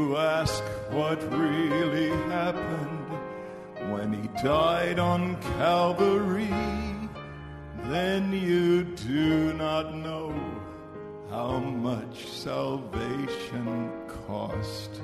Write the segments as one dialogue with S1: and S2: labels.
S1: You ask what really happened when he died on Calvary, then you do not know how much salvation cost.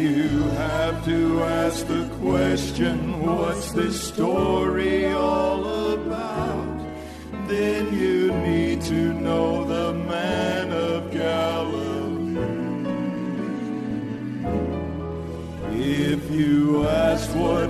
S1: You have to ask the question, what's this story all about? Then you need to know the man of Galilee. If you ask what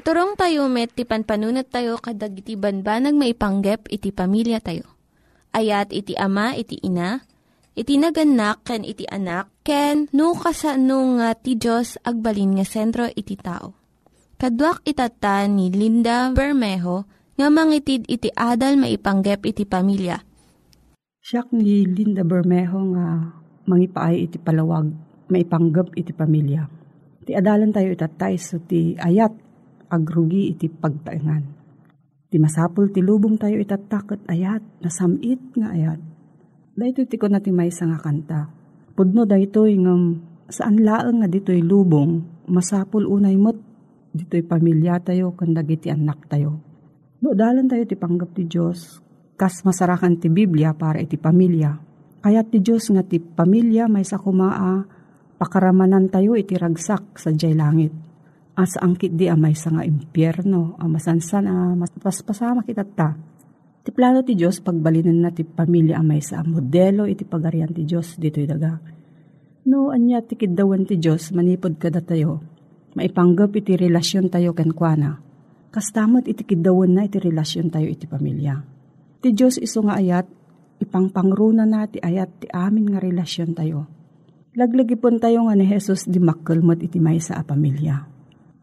S2: Iturong tayo met, ti panpanunat tayo kadag iti banbanag maipanggep iti pamilya tayo. Ayat iti ama, iti ina, iti naganak, ken iti anak, ken no kasano nga ti Diyos agbalin nga sentro iti tao. Kaduak itata ni Linda Bermejo nga mangitid iti adal maipanggep iti pamilya.
S3: Siya ni Linda Bermejo nga mangipaay iti palawag, maipanggap iti pamilya. Ti adalan tayo itatay so ti ayat, agrugi iti pagtaingan. Ti masapul ti lubong tayo itatakot ayat, nasamit nga ayat. Dahito ti ko na ti may nga kanta. Pudno dahito ngam saan laeng nga dito'y lubong, masapul unay mo't dito'y pamilya tayo, kanda ti anak tayo. No, dalan tayo ti panggap ti Diyos, kas masarakan ti Biblia para iti pamilya. Kaya ti Diyos nga ti pamilya may sa kumaa, pakaramanan tayo iti ragsak sa jay langit. As angkit di amay sa nga impyerno, amasansan a mapaspasama kita ta. Ti plano ti Diyos pagbalinan na ti pamilya amay sa modelo iti pagarian ti Diyos dito'y daga. No, anya ti kidawan ti Diyos manipod kada tayo. Maipanggap iti relasyon tayo kenkwana. Kastamot iti kidawan na iti relasyon tayo iti pamilya. Ti Diyos iso nga ayat, ipangpangruna na ti ayat ti amin nga relasyon tayo. Laglagipon tayo nga ni Jesus di makkelmot iti maysa a pamilya.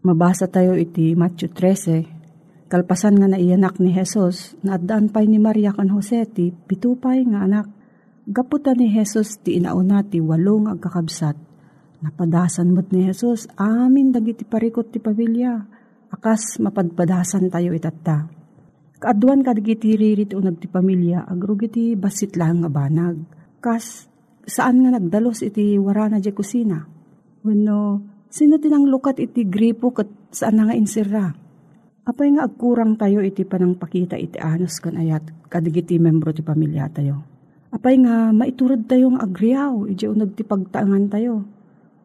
S3: Mabasa tayo iti Matthew 13, kalpasan nga naiyanak ni Jesus, naadaan pa'y ni Maria kan Jose ti pitupay nga anak. Gaputa ni Jesus ti inauna ti walong agkakabsat. Napadasan mo't ni Jesus, amin dagiti parikot ti pamilya. Akas mapadpadasan tayo itatta. Kaaduan kadagiti ririt unag ti pamilya, agrugiti basit lang nga banag. Kas, saan nga nagdalos iti warana di kusina? Wano, sino tinang lukat iti gripo kat saan na nga insira? Apay nga agkurang tayo iti panang pakita iti anos kan ayat kadagiti membro ti pamilya tayo. Apay nga maiturod tayo nga agriyaw, iti unag ti pagtaangan tayo.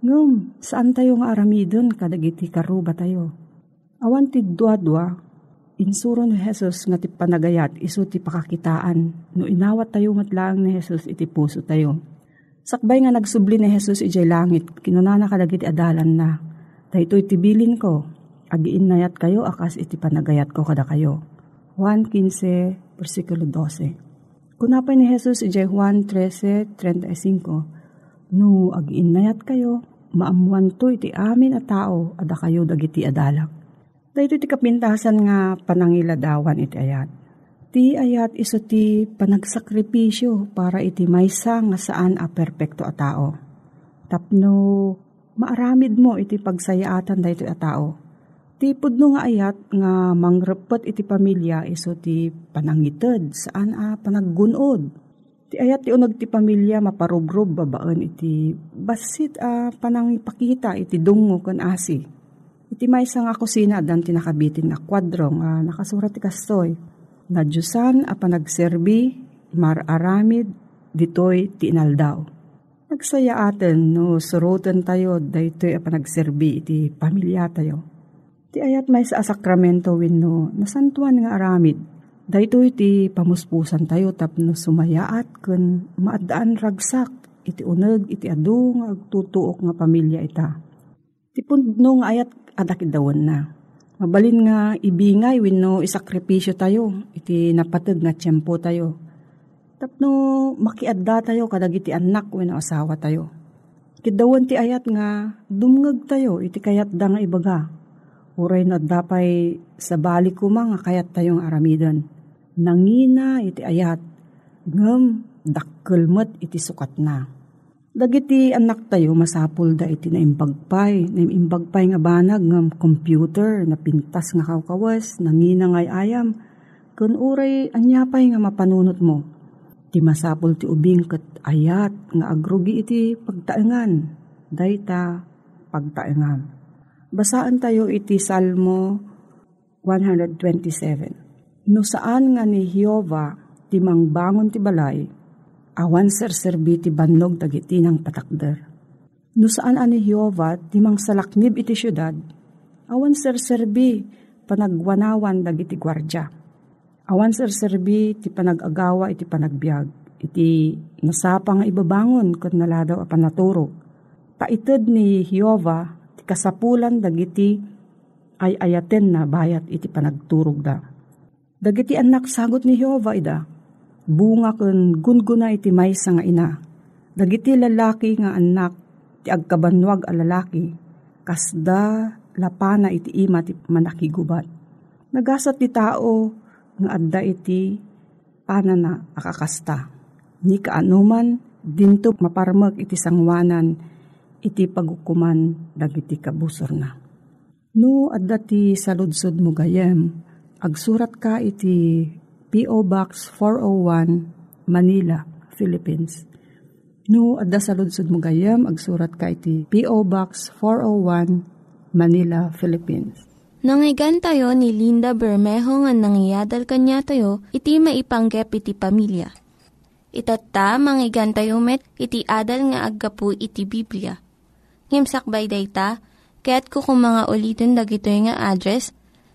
S3: Ngum, saan tayo nga aramidon kadagiti karuba tayo? Awan ti dua-dua, insuro ni Jesus nga ti panagayat iso ti pakakitaan no inawat tayo matlaang ni Jesus iti puso tayo. Sakbay nga nagsubli ni Jesus ijay langit, kinunana kadagiti adalan na. Dahito itibilin ko, agiin nayat kayo akas iti panagayat ko kada kayo. Juan 15, versikulo 12. Kunapay ni Jesus ijay Juan 13.35, No, agiin nayat kayo, maamuan to iti amin a tao, ada kayo dagiti adalak. Dahito ti kapintasan nga panangiladawan iti ayat. Ti ayat iso ti panagsakripisyo para iti maysa nga saan a perpekto a tao. Tapno Maaramid mo iti pagsayaatan dayto a tao. Tipod no nga ayat nga mangrepet iti pamilya iso ti panangited saan a panaggunod. Ti ayat ti unag ti pamilya maparugrob babaan iti basit a panangipakita iti dungo kan asi. Iti may nga kusina dan tinakabitin na kwadro nga nakasurat ti kastoy. Na Diyosan a panagserbi mararamid ditoy ti inaldaw. Nagsaya atin no surutan tayo daytoy a panagserbi iti pamilya tayo Ti ayat may sa sakramento wenno nasantuan nga aramid. Dahito iti pamuspusan tayo tapno sumayaat kun maadaan ragsak iti uneg iti adu nga agtutuok nga pamilya ita. Ti pundno nga ayat adakid dawon na. Mabalin nga ibingay wenno isakripisyo tayo iti napateg nga tiyempo tayo. Tapno makiadda tayo kadag iti anak wenno asawa tayo. Kidawan ti ayat nga dumngeg tayo iti kayat da nga ibaga Uray na dapay sa balik ko mga kayat tayong aramidan. Nangina iti ayat, ngem dakkelmet iti sukat na. Dagiti anak tayo masapul da iti naimbagpay, naimbagpay nga banag ngem computer na pintas nga kawkawas, nangina ngay ayam, kun uray anyapay nga mapanunot mo. Ti masapul ti ubing ket ayat nga agrugi iti pagtaengan, dayta pagtaengan. Basaan tayo iti Salmo 127. No saan nga ni Hiova ti mangbangon ti balay, awan serserbi ti bannog dagiti ng patakder. No saan ani Hiova ti mangsalaknib iti syudad, awan serserbi panagwanawan dagiti gwardya. Awan serserbi ti panagagawa iti panagbiag, iti nasapa nga ibabangon kat naladaw a panaturog. Paited ni Hiova kasapulan dagiti ay ayaten na bayat iti panagturog da. Dagiti anak sagot ni Jehovah ida, bunga kun gunguna iti maysa nga ina. Dagiti lalaki nga anak, ti agkabanwag a lalaki, kasda lapana iti ima ti manakigubat. Nagasat ti tao nga adda iti panana akakasta. Ni kaanuman, dinto maparmak iti sangwanan, iti pagukuman dagiti kabusor na. No, adda ti saludsod mo gayem, agsurat ka iti P.O. Box 401, Manila, Philippines. No, adda saludsod mo gayem, agsurat ka iti P.O. Box 401, Manila, Philippines.
S2: Nangyigan tayo ni Linda Bermejo nga nangyadal kanya tayo, iti maipanggep iti pamilya. Itatta, manggigan tayo met, iti adal nga aggapu iti Biblia Ngimsakbay dayta, kaya't kukum mga ulitin dagito nga address,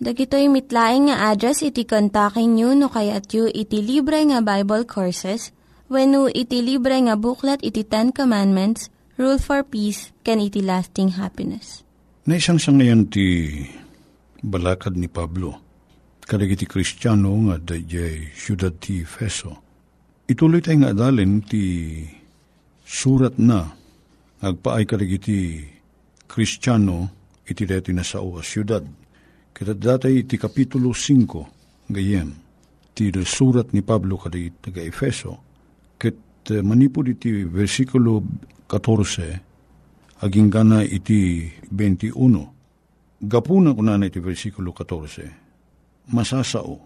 S2: Dagitoy mitlaing nga address iti kontakin nyo no kayat yu iti libre nga Bible Courses when no iti libre nga buklat iti Ten Commandments, Rule for Peace, can iti lasting happiness.
S4: Naisang sa ngayon ti balakad ni Pablo, kadag iti Kristiyano nga dayjay syudad ti Feso. Ituloy tayo nga adalin ti surat na agpaay kadag iti Kristiyano iti deti na sao syudad. Kita datay iti Kapitulo 5 gayem ti surat ni Pablo kadi taga Efeso ket uh, manipod iti versikulo 14 aging gana iti 21 gapuna ko na iti versikulo 14 masasao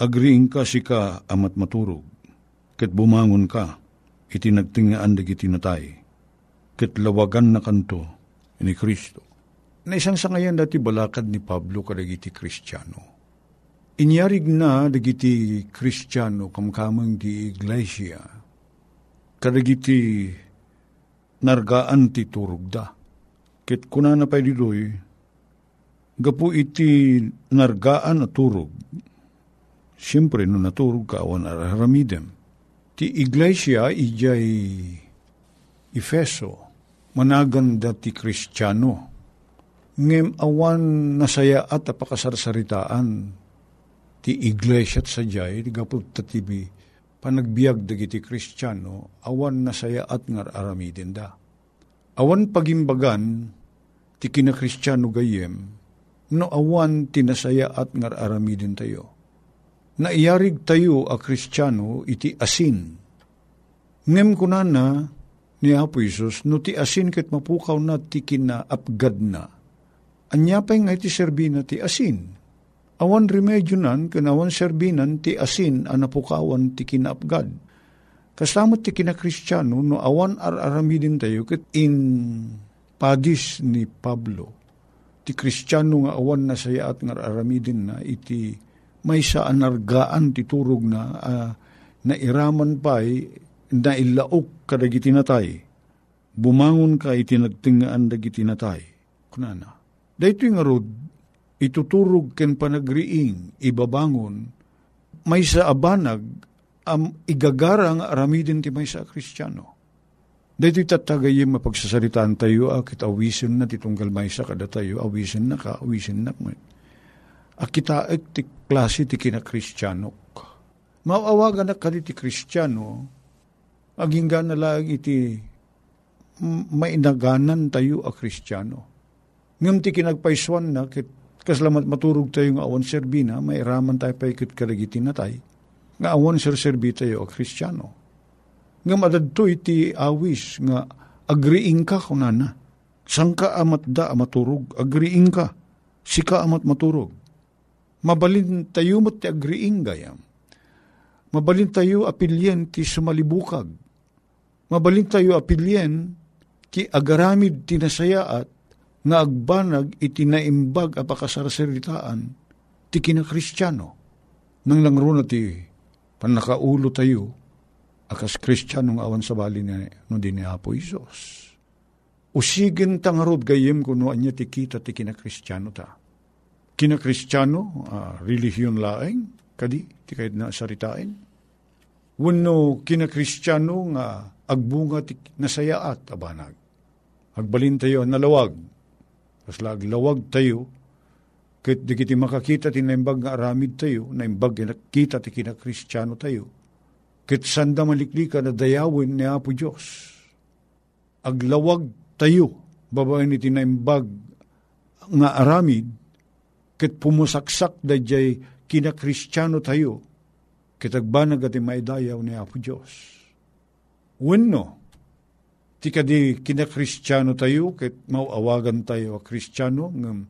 S4: agriing ka si ka amat maturog ket bumangon ka iti nagtingaan dagiti natay ket lawagan na kanto ni Kristo. Na isang sa ngayon dati balakad ni Pablo kadagiti Kristiyano. Inyarig na dagiti Kristiyano kamkamang di iglesia. Kadagiti nargaan ti turugda. Ket kuna na pa didoy, gapu iti nargaan na turog. Siyempre, no naturog ka, awan araramidem. Ti iglesia, ijay Efeso, managan dati kristyano. Ngem awan nasaya at apakasarsaritaan ti iglesia at sadyay, ti gapot tatibi, panagbiag dagiti kristyano, awan nasaya at ngar aramidin da. Awan pagimbagan, ti kinakristyano gayem, no awan tinasaya at ngar aramidin tayo. Naiyarig tayo a kristyano iti asin. Ngem kunana ni Apo Isus, no ti asin ket mapukaw na ti kinaapgad na, Anyapay nga iti serbina ti asin. Awan remedyo nan, kanawan serbinan ti asin anapukawan ti kinapgad. Kasamot ti kinakristyano, no awan ar-aramidin tayo, ket in padis ni Pablo, ti kristyano nga awan na saya at nga aramidin na, iti may sa anargaan ti na, uh, na iraman pa'y na ilaok kadagiti natay. Bumangon ka iti nagtingaan dagiti natay. Kunana Dahito nga rod, ituturog ken panagriing, ibabangon, may sa abanag, am igagarang aramidin ti may sa kristyano. Dahito itatagayim mapagsasalitaan tayo, akit awisin na titunggal may sa kada tayo, awisin na ka, awisin na ka. Akita ek ti klase ti kinakristyano. Maawagan na kadi ti kristyano, aging gana lang iti mainaganan tayo a kristyano Ngam ti kinagpaiswan na, kit kaslamat maturog tayo nga awan serbina, may raman tayo pa ikit karagiti na tayo, nga awan ser serbi tayo a kristyano. Ngam adadto iti awis nga agriing ka kunana. Sang ka amat da maturog, agriing ka. Sika amat maturog. Mabalin tayo mat ti agriing gayam. Mabalin tayo apilyen ti sumalibukag. Mabalin tayo apilyen ti agaramid ti nasayaat nga agbanag iti naimbag apakasarsaritaan ti kinakristyano. Nang langro na ti panakaulo tayo akas kristyano nga awan sa bali ni no din ni Apo Isos. Usigin tangarod gayem kuno anya ti kita ti kinakristyano ta. Kinakristyano, uh, relihiyon laeng, kadi, ti kahit na saritain. Wano kinakristyano nga agbunga ti nasayaat abanag. Agbalin tayo nalawag, Kasla aglawag tayo, ket di kiti makakita ti naimbag nga aramid tayo, naimbag kita ti kinakristyano tayo, ket sanda maliklika na dayawin ni Apo Diyos. Aglawag tayo, babae ni tinaimbag nga aramid, ket pumusaksak da jay kinakristyano tayo, ket agbanag at maidayaw ni Apo Diyos. Wenno, ti kadi kinakristyano tayo, ket mauawagan tayo a kristyano, ng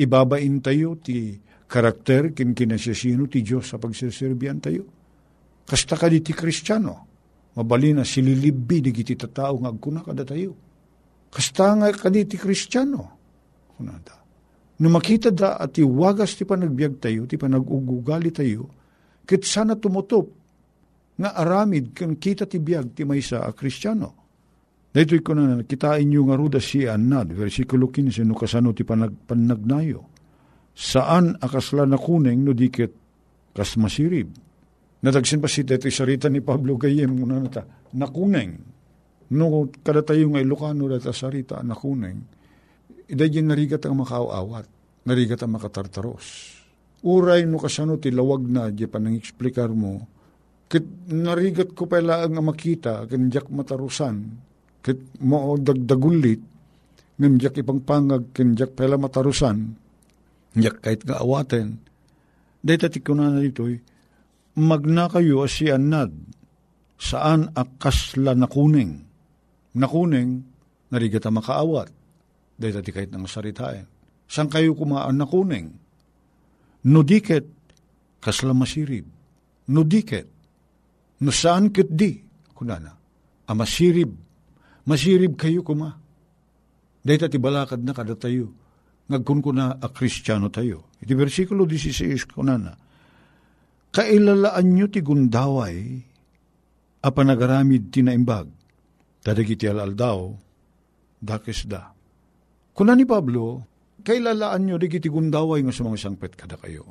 S4: ibabain tayo ti karakter kin kinasasino ti Diyos sa pagsiserbian tayo. Kasta kadi ti kristyano, mabali na sililibbi di kiti tatao nga agkuna kada tayo. Kasta nga kadi ti kristyano. Kunada. No makita da at iwagas ti panagbiag tayo, ti panagugugali tayo, kit sana tumutop nga aramid kan kita ti biag ti maysa a kristyano Dito ko na kitain nyo nga ruda si Anad, versikulo 15, no kasano ti panag, panagnayo. Saan akasla na kuneng no dikit kas masirib. Nadagsin pa si dito sarita ni Pablo Gayem, muna na ta. No kada tayo nga Ilocano data sarita nakuneng. Iday yung narigat ang makaawat, narigat ang makatartaros. Uray no kasano ti lawag na, di pa nang eksplikar mo, kit narigat ko pala ang makita, kanjak matarusan, kit mo dagdagulit, ngam jak ipang pangag, kinjak pela matarusan, jak kahit nga awaten, dahil tati ko na dito'y, magna kayo asian nad, saan akasla nakuning, nakuning, narigata makaawat, dahil tati kahit nga saritain. Saan kayo kumaan nakuning? Nudiket, kasla masirib. Nudiket, no saan kit di, kunana, amasirib, Masirib kayo kuma. Dahil ti balakad na kada tayo. Ngagkun ko na a kristyano tayo. Iti versikulo 16 ko na na. Kailalaan nyo ti gundaway a panagaramid tinaimbag. Dadagiti alaldaw, dakes da. Kuna ni Pablo, kailalaan nyo digiti gundaway nga sumang sangpet kada kayo.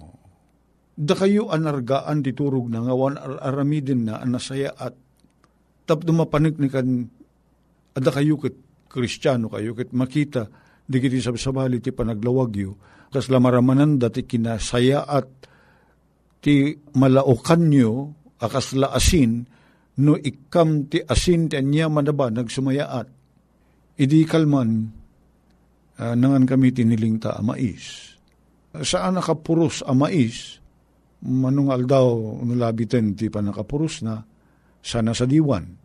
S4: Da kayo anargaan titurog na ngawan aramidin na anasaya at tap dumapanik ni kan Ada kayo kat kristyano kayo, kat makita di kiti sabsabali ti panaglawag yu, kas lamaramanan dati kinasaya at ti malaukan nyo, akas laasin, no ikam ti asin ti anya manaba nagsumayaat. Idi kalman, uh, nangan kami tiniling ta amais. Saan nakapuros amais, manung aldaw nulabitin ti panakapuros na, sana sa diwan.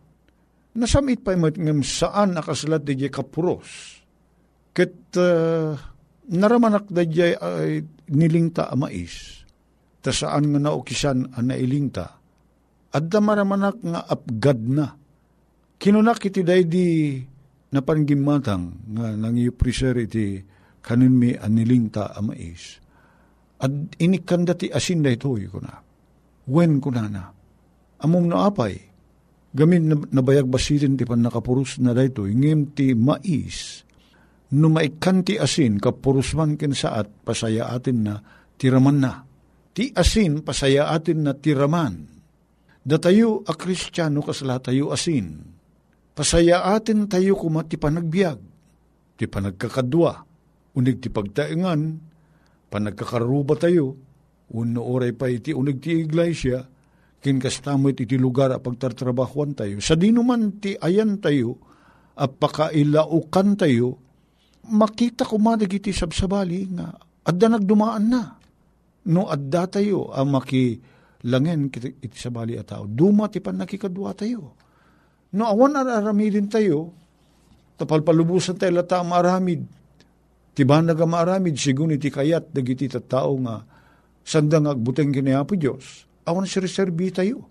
S4: Nasamit pa yung saan nakasalat di kapuros. Ket uh, naramanak da ay nilingta amais. Ta saan nga naukisan ang nailingta. At da maramanak nga apgad na. Kinunak iti day di napanggimatang nga nangipreser iti kanin mi anilingta amais. At inikanda ti asin da ito ko na. When ko na na. Among naapay. Gamin nabayag basitin ti pan nakapurus na dayto. Ingim ti mais. No maikan ti asin kapurus man kinsaat pasaya atin na tiraman na. Ti asin pasaya atin na tiraman. Datayo a kristyano kasla tayo asin. Pasaya atin tayo kuma ti panagbiag. Ti panagkakadwa. Unig ti pagtaingan panagkakaruba tayo, uno oray pa iti unig ti iglesia, kinkastamoy iti lugar a pagtartrabahuan tayo. Sa dinuman ti ayan tayo, at pakailaukan tayo, makita ko madag iti sabsabali nga, adda nagdumaan na. No adda tayo, ang makilangen iti sabali at tao. Duma ti pan nakikadwa tayo. No awan araramidin tayo, tapalpalubusan tayo lata maramid, Ti banag maaramid, sigun iti kayat, dagiti tao nga, sandang agbuteng kinayapo Diyos, awan si reserbi tayo.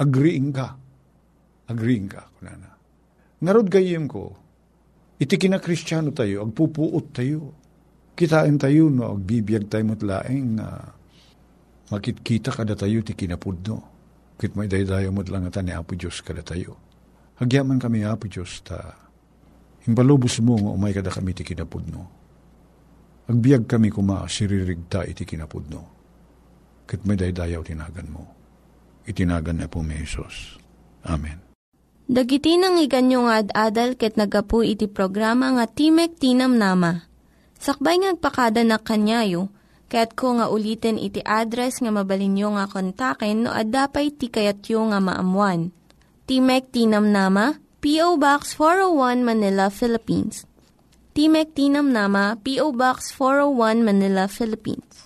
S4: Agreeing ka. Agreeing ka, kunana. Narod gayem ko, iti kinakristyano tayo, agpupuot tayo. Kitain tayo, no, agbibiyag tayo matlaeng, uh, makitkita kada tayo ti kinapudno. Kit may daydayo mo lang ni Apo Diyos kada tayo. Hagyaman kami Apo Diyos ta, impalubos mo nga umay kada kami ti kinapudno Agbiag kami kuma siririgta iti kinapudno. Kat may daydayaw tinagan mo. Itinagan na po may Isos. Amen.
S2: Dagiti nang iganyo nga ad-adal ket nagapu iti programa nga Timek Tinam Nama. Sakbay ngagpakada na kanyayo, ket ko nga ulitin iti address nga mabalinyo nga kontaken no ad-dapay tikayatyo nga maamuan. Timek Tinam Nama, P.O. Box 401 Manila, Philippines Timek Tinam Nama, P.O. Box 401 Manila, Philippines.